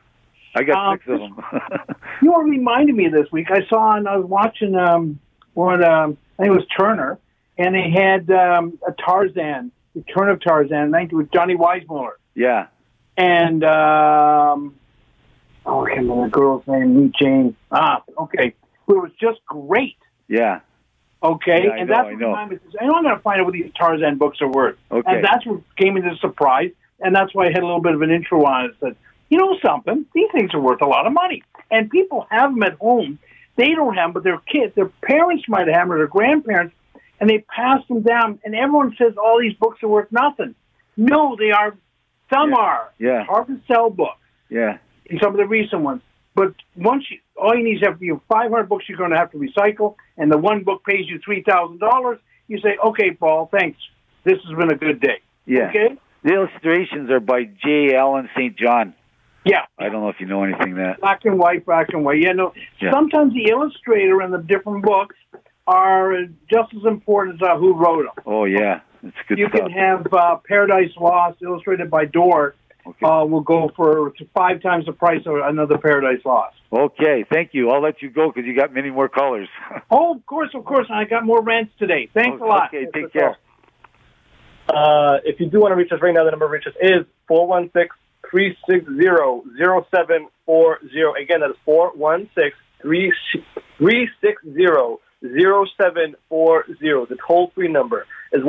I got Um, six of them. You know reminded me of this week? I saw and I was watching um one um I think it was Turner and they had um a Tarzan, Return of Tarzan, I think it was Johnny Weissmuller. yeah. And um oh I the girl's name, Lee Jane. Ah, okay. But it was just great. Yeah. Okay. Yeah, I and know, that's I what know. reminded me I know I'm gonna find out what these Tarzan books are worth. Okay. And that's what gave me the surprise and that's why I had a little bit of an intro on it that you know something, these things are worth a lot of money. And people have them at home. They don't have them, but their kids, their parents might have them, or their grandparents, and they pass them down. And everyone says all these books are worth nothing. No, they are. Some are. Yeah. Hard to sell books Yeah. In some of the recent ones. But once you, all you need is have you have 500 books you're going to have to recycle, and the one book pays you three thousand dollars. You say, okay, Paul, thanks. This has been a good day. Yeah. Okay. The illustrations are by J. Allen St. John. Yeah. I don't know if you know anything that. black and white, black and white. Yeah, no. Yeah. Sometimes the illustrator and the different books are just as important as uh, who wrote them. Oh yeah, it's good you stuff. can have uh, Paradise Lost illustrated by Doré. Uh, will go for five times the price of another Paradise Lost. Okay, thank you. I'll let you go because you got many more callers. Oh, of course, of course. I got more rants today. Thanks a lot. Okay, take care. Uh, if you do want to reach us right now, the number to reach us is 416-360-0740. Again, that is 416-360-0740. The toll-free number is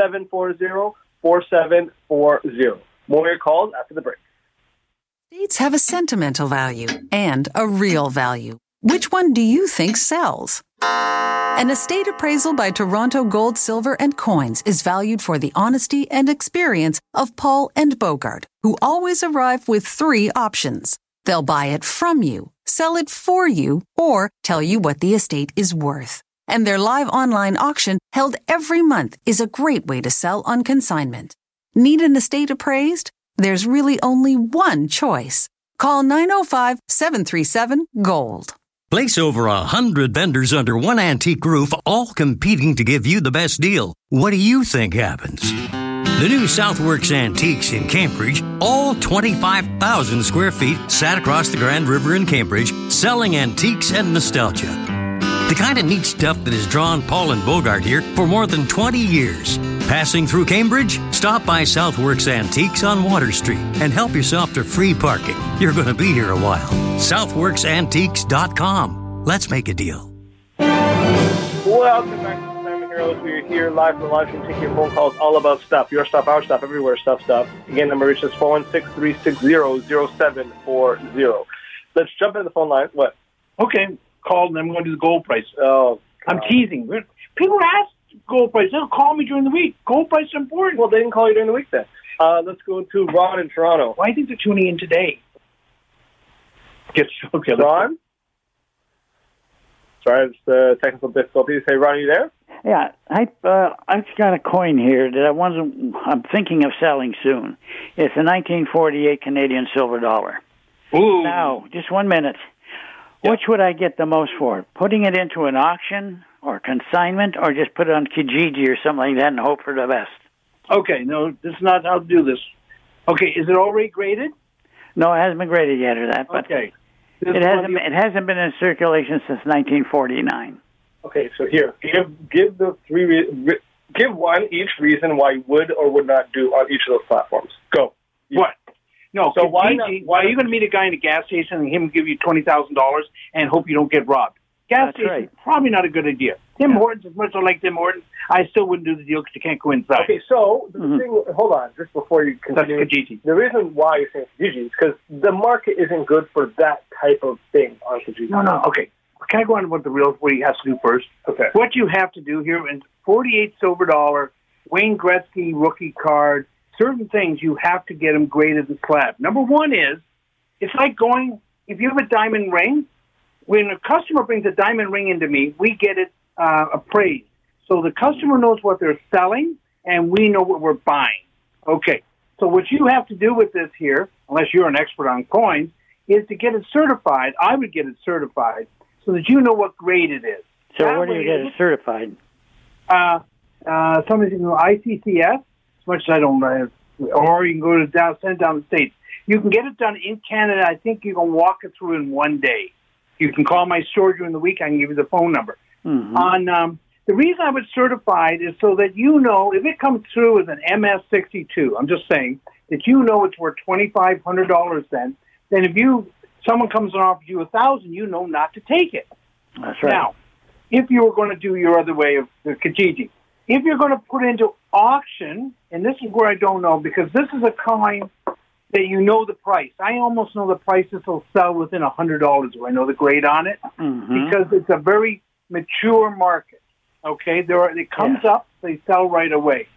1-866-740-4740. More your calls after the break. Estates have a sentimental value and a real value. Which one do you think sells? An estate appraisal by Toronto Gold, Silver, and Coins is valued for the honesty and experience of Paul and Bogart, who always arrive with three options. They'll buy it from you, sell it for you, or tell you what the estate is worth. And their live online auction held every month is a great way to sell on consignment. Need an estate appraised? There's really only one choice. Call 905 737 GOLD. Place over a hundred vendors under one antique roof, all competing to give you the best deal. What do you think happens? The new Southworks Antiques in Cambridge, all 25,000 square feet, sat across the Grand River in Cambridge, selling antiques and nostalgia. The kind of neat stuff that has drawn Paul and Bogart here for more than 20 years. Passing through Cambridge? Stop by Southworks Antiques on Water Street and help yourself to free parking. You're going to be here a while. SouthworksAntiques.com. Let's make a deal. Welcome back to Simon Heroes. We are here live from the lodge and taking your phone calls all about stuff. Your stuff, our stuff, everywhere stuff, stuff. Again, number reaches 416-360-0740. Let's jump into the phone line. What? Okay, called and I'm going to do the gold price. Oh, I'm teasing. People ask gold price. They'll call me during the week. Gold price is important. Well, they didn't call you during the week then. Uh, let's go to Ron in Toronto. Why do you think they're tuning in today? Get okay, let's- Ron? Sorry, it's uh, technical difficulties. Hey, Ron, are you there? Yeah, I uh, I've got a coin here that I wasn't. I'm thinking of selling soon. It's a 1948 Canadian silver dollar. Ooh. Now, just one minute. Which would I get the most for? Putting it into an auction or consignment, or just put it on Kijiji or something like that and hope for the best? Okay, no, this is not how to do this. Okay, is it already graded? No, it hasn't been graded yet or that, but Okay. This it is hasn't. one It hasn't been in circulation since 1949. Okay, so here, give give the three re- re- give one each reason why you would or would not do on each of those platforms. Go. What? No. So So why why not- why are you going to meet a guy in a gas station and him give you twenty thousand dollars and hope you don't get robbed? Gas That's station right. probably not a good idea. Tim Hortons, as much as I like Tim Hortons, I still wouldn't do the deal because you can't go inside. Okay, so the mm-hmm. thing, hold on, just before you continue. That's Kijiji. The reason why you're saying Kijiji is because the market isn't good for that type of thing on Kijiji. No, no. Okay. Can I go on to what the real what he has to do first? Okay. What you have to do here is 48 silver dollar, Wayne Gretzky rookie card, certain things you have to get them graded the slab. Number one is, it's like going, if you have a diamond ring, when a customer brings a diamond ring into me, we get it uh, appraised. So the customer knows what they're selling and we know what we're buying. Okay. So what you have to do with this here, unless you're an expert on coins, is to get it certified. I would get it certified so that you know what grade it is. So That where do you get it certified? uh, uh, somebody can go ICCS, as much as I don't know, or you can go to down, send down the states. You can get it done in Canada. I think you can walk it through in one day. You can call my store during the week. I can give you the phone number. Mm-hmm. On um, the reason I was certified is so that you know if it comes through as an MS62. I'm just saying that you know it's worth twenty five hundred dollars. Then, then if you someone comes and offers you a thousand, you know not to take it. That's right. Now, if you were going to do your other way of the Kijiji, if you're going to put into auction, and this is where I don't know because this is a coin that you know the price. I almost know the prices will sell within a hundred dollars if I know the grade on it Mhm. because it's a very mature market. Okay, there are it comes up, they sell right away.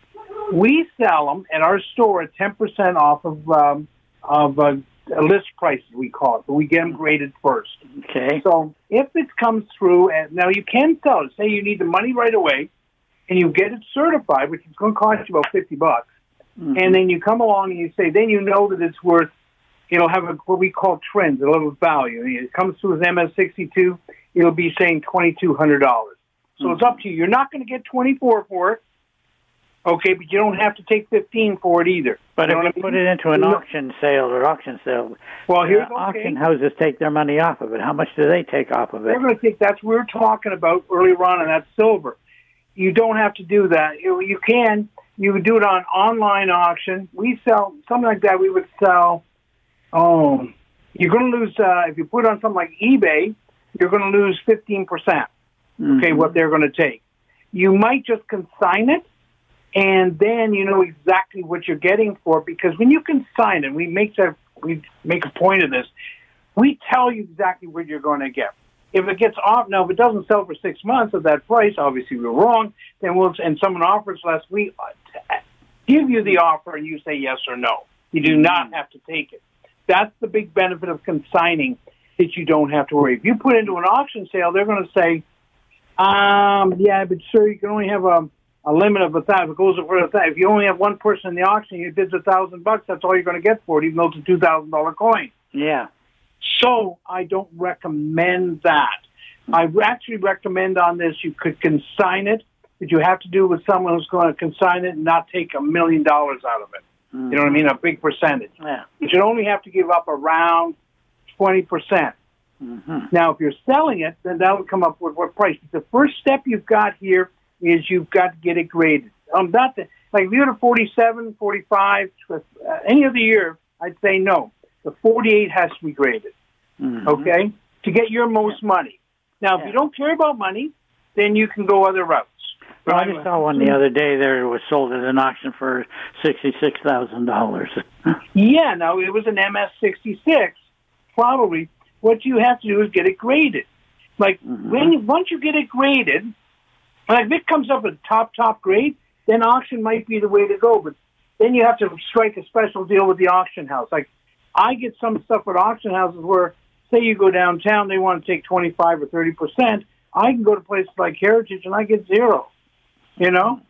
We sell them at our store at ten percent off of um, of uh, a list prices we call it, but we get them graded first. Okay. So if it comes through, and now you can sell it. Say you need the money right away, and you get it certified, which is going to cost you about fifty bucks. And then you come along and you say, then you know that it's worth. It'll have a, what we call trends, a little value. And It comes through as MS62. It'll be saying twenty two hundred dollars. So it's up to you. You're not going to get twenty four for it. Okay, but you don't have to take fifteen for it either. But You if you I put it into an auction sale or auction sale, Well, here's uh, okay. auction houses take their money off of it. How much do they take off of it? We're going to take that's what we were talking about earlier on, and that's silver. You don't have to do that. You, you can. You would do it on online auction. We sell something like that. We would sell. Oh, you're going to lose uh, if you put it on something like eBay. You're going to lose fifteen percent. Okay, what they're going to take. You might just consign it, and then you know exactly what you're getting for. Because when you consign it, we make that we make a point of this. We tell you exactly what you're going to get. If it gets off now, if it doesn't sell for six months at that price, obviously we're wrong. Then we'll and someone offers less, we give you the offer and you say yes or no. You do not have to take it. That's the big benefit of consigning that you don't have to worry. If you put into an auction sale, they're going to say, um, yeah, but sir, you can only have a, a limit of a thousand. If it goes over a thousand, if you only have one person in the auction, you bids a thousand bucks. That's all you're going to get for it, even though it's a two thousand dollar coin. Yeah. So I don't recommend that. I actually recommend on this you could consign it, but you have to do with someone who's going to consign it and not take a million dollars out of it. You know what I mean? A big percentage. Yeah. You should only have to give up around twenty percent. Now, if you're selling it, then that would come up with what price. The first step you've got here is you've got to get it graded. Um, not the, like if you had a 47, 45, uh, any other year, I'd say no. The 48 has to be graded. Okay, to get your most money. Now, if you don't care about money, then you can go other routes. Well, I just saw one the other day there it was sold at an auction for sixty-six thousand dollars. Yeah, now it was an MS66. Probably what you have to do is get it graded. Like mm-hmm. when once you get it graded, like if it comes up at top top grade, then auction might be the way to go. But then you have to strike a special deal with the auction house. Like I get some stuff with auction houses where, say, you go downtown, they want to take twenty five or thirty percent. I can go to places like Heritage and I get zero. You know,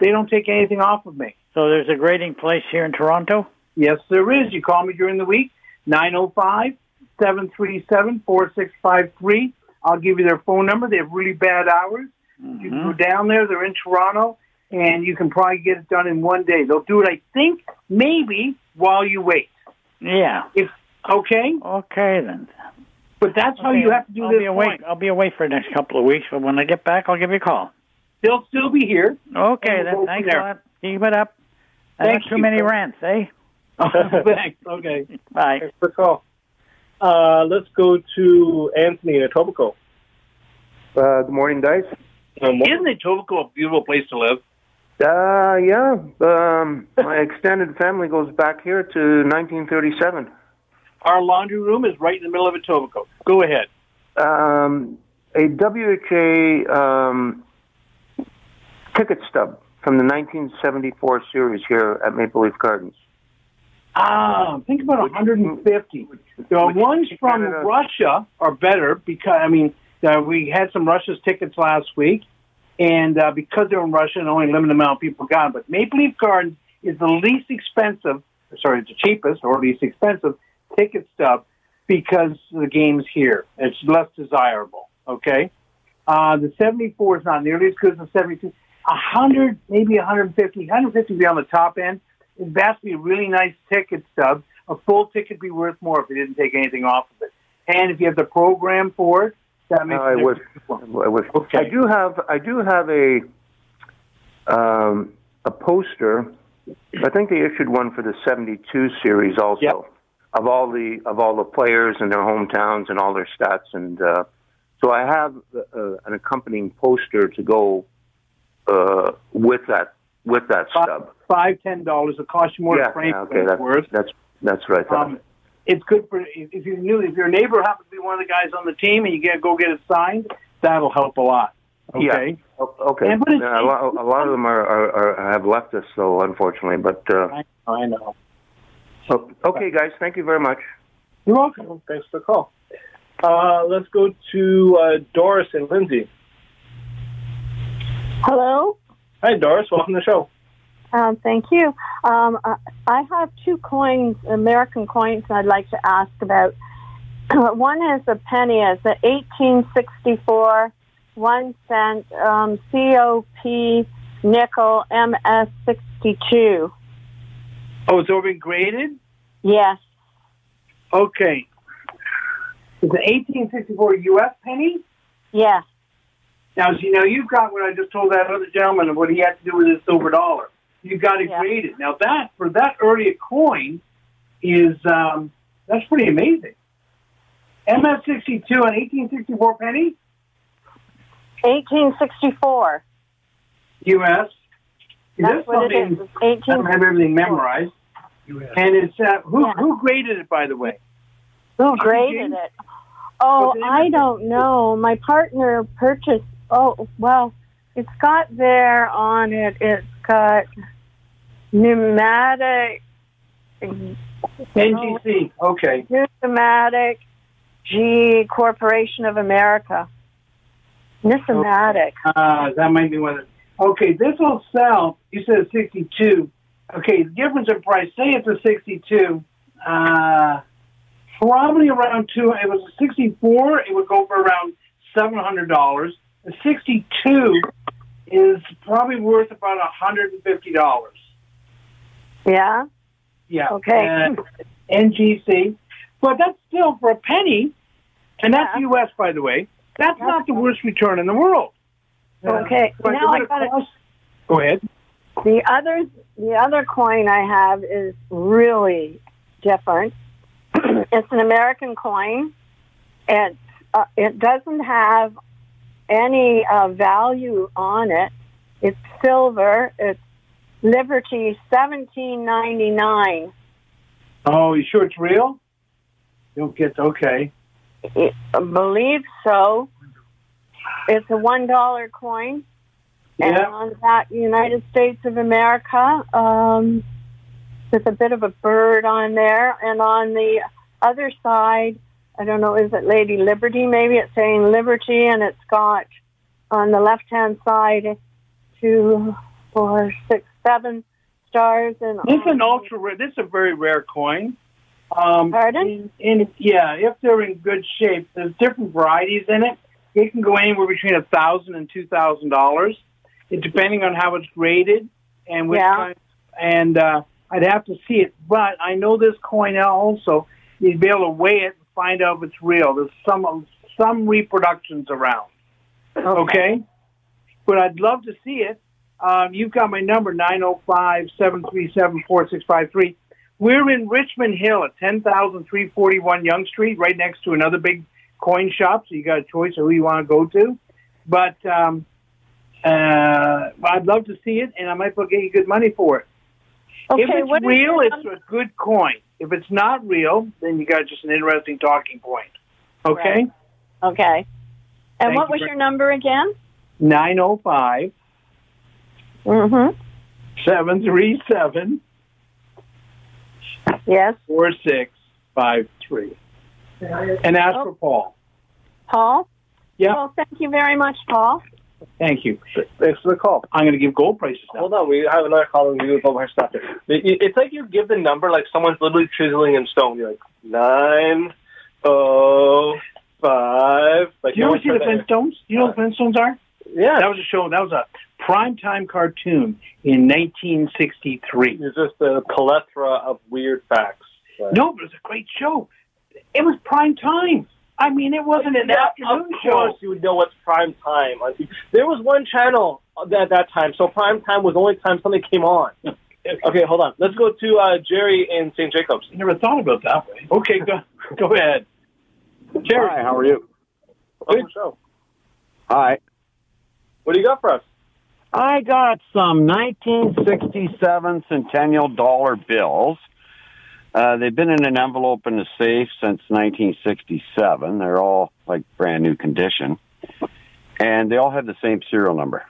they don't take anything off of me. So there's a grading place here in Toronto. Yes, there is. You call me during the week, 905 737 4653. I'll give you their phone number. They have really bad hours. You can go down there. They're in Toronto, and you can probably get it done in one day. They'll do it, I think, maybe while you wait. Yeah. If okay. Okay then. But that's how Okay, you have to do I'll this. Be away, point. I'll be away for the next couple of weeks, but when I get back, I'll give you a call. They'll still be here. Okay, And we'll then. Thanks a lot. Keep it up. And Thank not too you, many sir. rants, eh? Thanks. Okay. Bye. Thanks For call. Uh, let's go to Anthony in Etobicoke. Uh, good morning, guys. Isn't Etobicoke a beautiful place to live? Uh, yeah. Um, my extended family goes back here to 1937. Our laundry room is right in the middle of Etobicoke. Go ahead. Um, a WHA um, ticket stub from the 1974 series here at Maple Leaf Gardens. Ah, think about 150. The ones from Russia are better because I mean uh, we had some Russia's tickets last week, and uh, because they're in Russia and only a limited amount of people got them. But Maple Leaf Gardens is the least expensive, sorry, it's the cheapest or least expensive ticket stub because the game's here. It's less desirable. Okay, uh, the 74 is not nearly as good as the 72. 100, maybe 150, 150 would be on the top end. It has to be a really nice ticket stub. A full ticket would be worth more if they didn't take anything off of it. And if you have the program for it, that makes I a wish. difference. I wish. Okay. I do have. I do have a um, a poster. I think they issued one for the '72 series also of all the of all the players and their hometowns and all their stats. And uh, so I have uh, an accompanying poster to go uh, with that with that stub. Five, ten dollars. It costs you more yeah, to frame yeah, than okay, it's that's worth. that's that's right. Um, it's good for if you knew if your neighbor happens to be one of the guys on the team and you get go get it signed, that'll help a lot. Okay. Yeah. Okay. And is- Yeah, a, lot, a lot of them are, are, are have left us, though, unfortunately. But uh, I know. okay, guys, thank you very much. You're welcome. Thanks for the call. Uh, let's go to uh, Doris and Lindsay. Hello. Hi, Doris. Welcome to the show. Um, thank you. Um, I- have two coins, American coins, I'd like to ask about. One is a penny. It's a 1864 one cent um, COP nickel MS62. Oh, it's already graded. Yes. Okay. It's an 1864 U.S. penny. Yes. Now, see, now you've got what I just told that other gentleman of what he had to do with his silver dollar. You've got it graded. Now that for that earlier coin is um, that's pretty amazing. MS62 and 1864 penny 1864. U.S. That's This what it something- is. It's I don't have everything memorized. US. And it's uh, who who graded it, by the way? Who graded it? Oh, I don't know. My partner purchased. Oh, well, it's got there on it. It's got numismatic. NGC. Okay. Numismatic G Corporation of America. Numismatic. Uh, that might be one. Of the, okay, this will sell. You said 62. Okay, the difference in price. Say it's a 62. Uh, probably around two. It was a 64. It would go for around seven hundred dollars. The 62 is probably worth about hundred and fifty dollars. Yeah. Yeah. Okay. Uh, NGC, but that's still for a penny, and that's U.S. by the way. That's not the worst return in the world. Okay. But now I got it. Go ahead. The other, the other coin I have is really different. it's an American coin. It uh, it doesn't have any uh, value on it. It's silver. It's Liberty seventeen ninety nine. Oh, you sure it's real? You don't get okay. I believe so. It's a one dollar coin. And on that United States of America, um, with a bit of a bird on there. And on the other side, I don't know, is it Lady Liberty? Maybe it's saying Liberty, and it's got on the left hand side two, four, six, seven stars. And This is an ultra rare. This is a very rare coin. Um, Pardon? And, and yeah, if they're in good shape, there's different varieties in it. It can go anywhere between a thousand and two thousand dollars, depending on how it's graded and which Yeah. kind. And uh, I'd have to see it, but I know this coin also. You'd be able to weigh it find out if it's real. There's some some reproductions around. Okay. But I'd love to see it. Um, you've got my number, 905 737 4653. We're in Richmond Hill at 10,341 Yonge Street, right next to another big coin shop. So you got a choice of who you want to go to. But um, uh, I'd love to see it, and I might well get you good money for it. Okay, if it's real, it's a good coin. If it's not real, then you got just an interesting talking point. Okay? Okay. And Thank what you was your number again? 905 Mm-hmm. 737 Yes. 4653. And ask for Paul. Paul? Yeah. Well, thank you very much, Paul. Thank you. Thanks for the call. I'm going to give gold prices now. Hold on, we have another call and we do more stuff. It- it- It's like you give the number like someone's literally chiseling in stone. You're like nine oh five. Like Do you ever see the Flintstones? Do you know what the Flintstones are? Yeah. That was a show. That was a primetime cartoon in 1963. It's just a plethora of weird facts. No, but it was a great show. It was prime time. I mean, it wasn't an Yeah, afternoon of show. course you would know what's prime time. on There was one channel at that time, so prime time was the only time something came on. Okay, hold on. Let's go to uh, Jerry in St. Jacobs. Never thought about that way. Okay, go go ahead. Jerry. Hi, how are you? Welcome to the show. Hi. What do you got for us? I got some 1967 Centennial dollar bills. Uh, they've been in an envelope in the safe since 1967. They're all like brand new condition, and they all have the same serial number.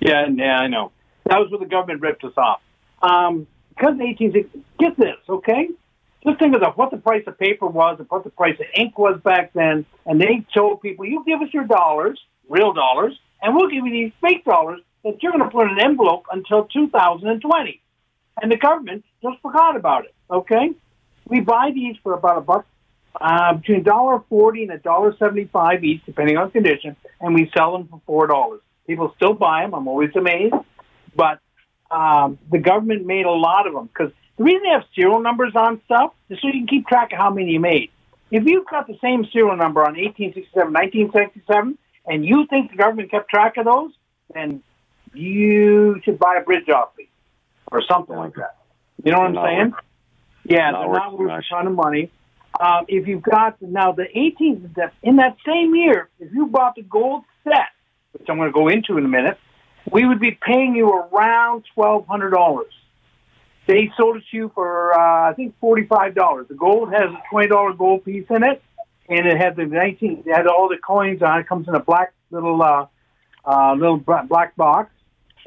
Yeah, yeah, I know. That was when the government ripped us off. Um, because of 1860, get this, okay? Just think of what the price of paper was and what the price of ink was back then, and they told people, you give us your dollars, real dollars, and we'll give you these fake dollars that you're going to put in an envelope until 2020. And the government just forgot about it, okay? We buy these for about a buck, uh, between a dollar forty and a dollar seventy-five each, depending on condition, and we sell them for four dollars. People still buy them. I'm always amazed, but um, the government made a lot of them because the reason they have serial numbers on stuff is so you can keep track of how many you made. If you've got the same serial number on 1867, 1967, and you think the government kept track of those, then you should buy a bridge off me or something like that. You know what I'm saying? Yeah, not they're worth not worth a ton of money. Um, if you've got now the 18th, that- in that same year, if you bought the gold set, which I'm going to go into in a minute, we would be paying you around twelve hundred dollars. They sold it to you for uh, I think forty five dollars. The gold has a twenty dollar gold piece in it, and it had the nineteen. It had all the coins on. it. Comes in a black little uh, uh, little black box,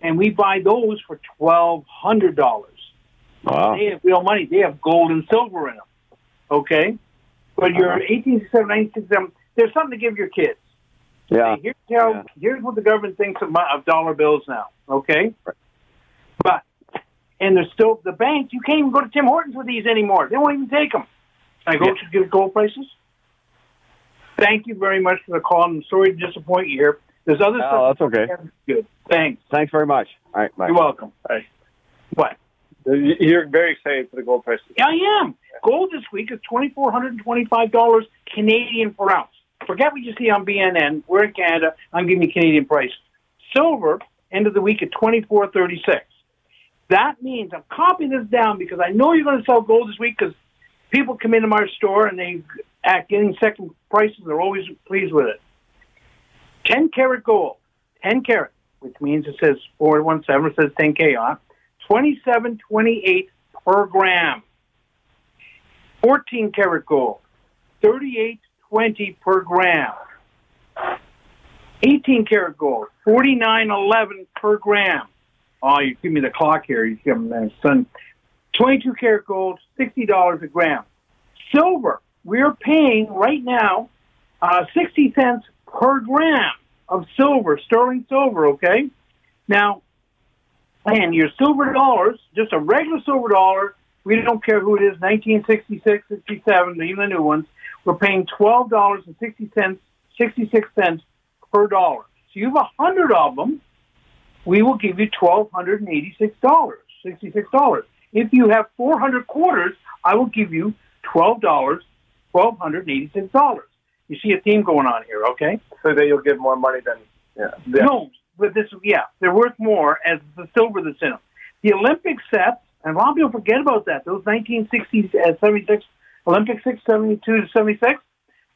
and we buy those for twelve hundred dollars. Wow. They have real money. They have gold and silver in them. Okay, but your Uh-huh. 1867, 1967, there's something to give your kids. Yeah. Hey, here's how, here's what the government thinks of, my, of dollar bills now. Okay, but and there's still the banks. You can't even go to Tim Hortons with these anymore. They won't even take them. I go to give gold prices? Thank you very much for the call. I'm sorry to disappoint you here. There's other Oh, stuff. that's okay. Good. Thanks. Thanks very much. All right, bye. You're welcome. What? You're very excited for the gold prices. Yeah, I am. Gold this week is twenty four hundred and twenty five dollars Canadian per ounce. Forget what you see on BNN. We're in Canada. I'm giving you Canadian price. Silver end of the week at twenty four thirty six. That means I'm copying this down because I know you're going to sell gold this week because people come into my store and they act getting second prices. They're always pleased with it. Ten karat gold, ten karat, which means it says four one seven. It says ten k on. Twenty seven twenty eight per gram. 14 karat gold, 38.20 per gram. 18 karat gold, 49.11 per gram. Oh, you give me the clock here. You give me that, son. 22 karat gold, $60 a gram. Silver, we're paying right now uh, 60 cents per gram of silver, sterling silver, okay? Now, and your silver dollars, just a regular silver dollar, we don't care who it is, 1966, 67, even the new ones, we're paying $12.60, 66 cents per dollar. So you have a hundred of them, we will give you $1,286, $66. If you have 400 quarters, I will give you $12, $1,286. You see a theme going on here, okay? So that you'll give more money than yeah. No, but this, yeah, they're worth more as the silver that's in them. The Olympic sets, and a lot of people forget about that. Those 1960s, uh, 76 Olympic six, 72 to 76,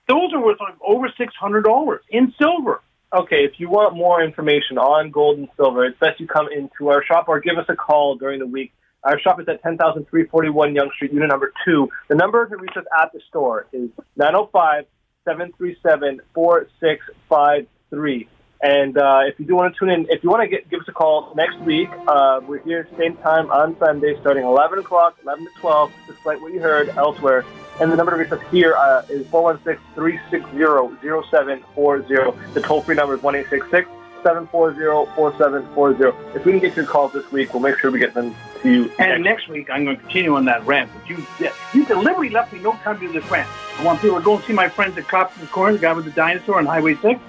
those are worth like over $600 in silver. okay, if you want more information on gold and silver, it's best you come into our shop or give us a call during the week. Our shop is at 10,341 Yonge Street, unit number two. The number to reach us at the store is 905 737 4653. And uh, if you do want to tune in, if you want to get, give us a call next week, uh, we're here same time on Sunday, starting 11 o'clock, 11 to 12, despite what you heard elsewhere. And the number to reach us here uh, is 416-360-0740. The toll-free number is 1866 740-4740. If we can get your calls this week, we'll make sure we get them to you. And next week, I'm going to continue on that rant. But you, you deliberately left me no time to do this rant. I want people to go and see my friends at Cops and Corner, the guy with the dinosaur on Highway 6,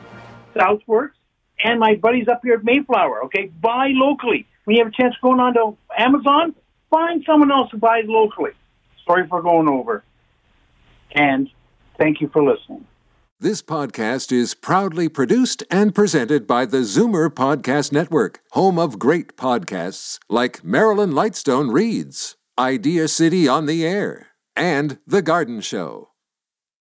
Southworks, and my buddies up here at Mayflower. Okay, buy locally. When you have a chance going on to Amazon, find someone else who buys locally. Sorry for going over. And thank you for listening. This podcast is proudly produced and presented by the Zoomer Podcast Network, home of great podcasts like Marilyn Lightstone Reads, Idea City on the Air, and The Garden Show.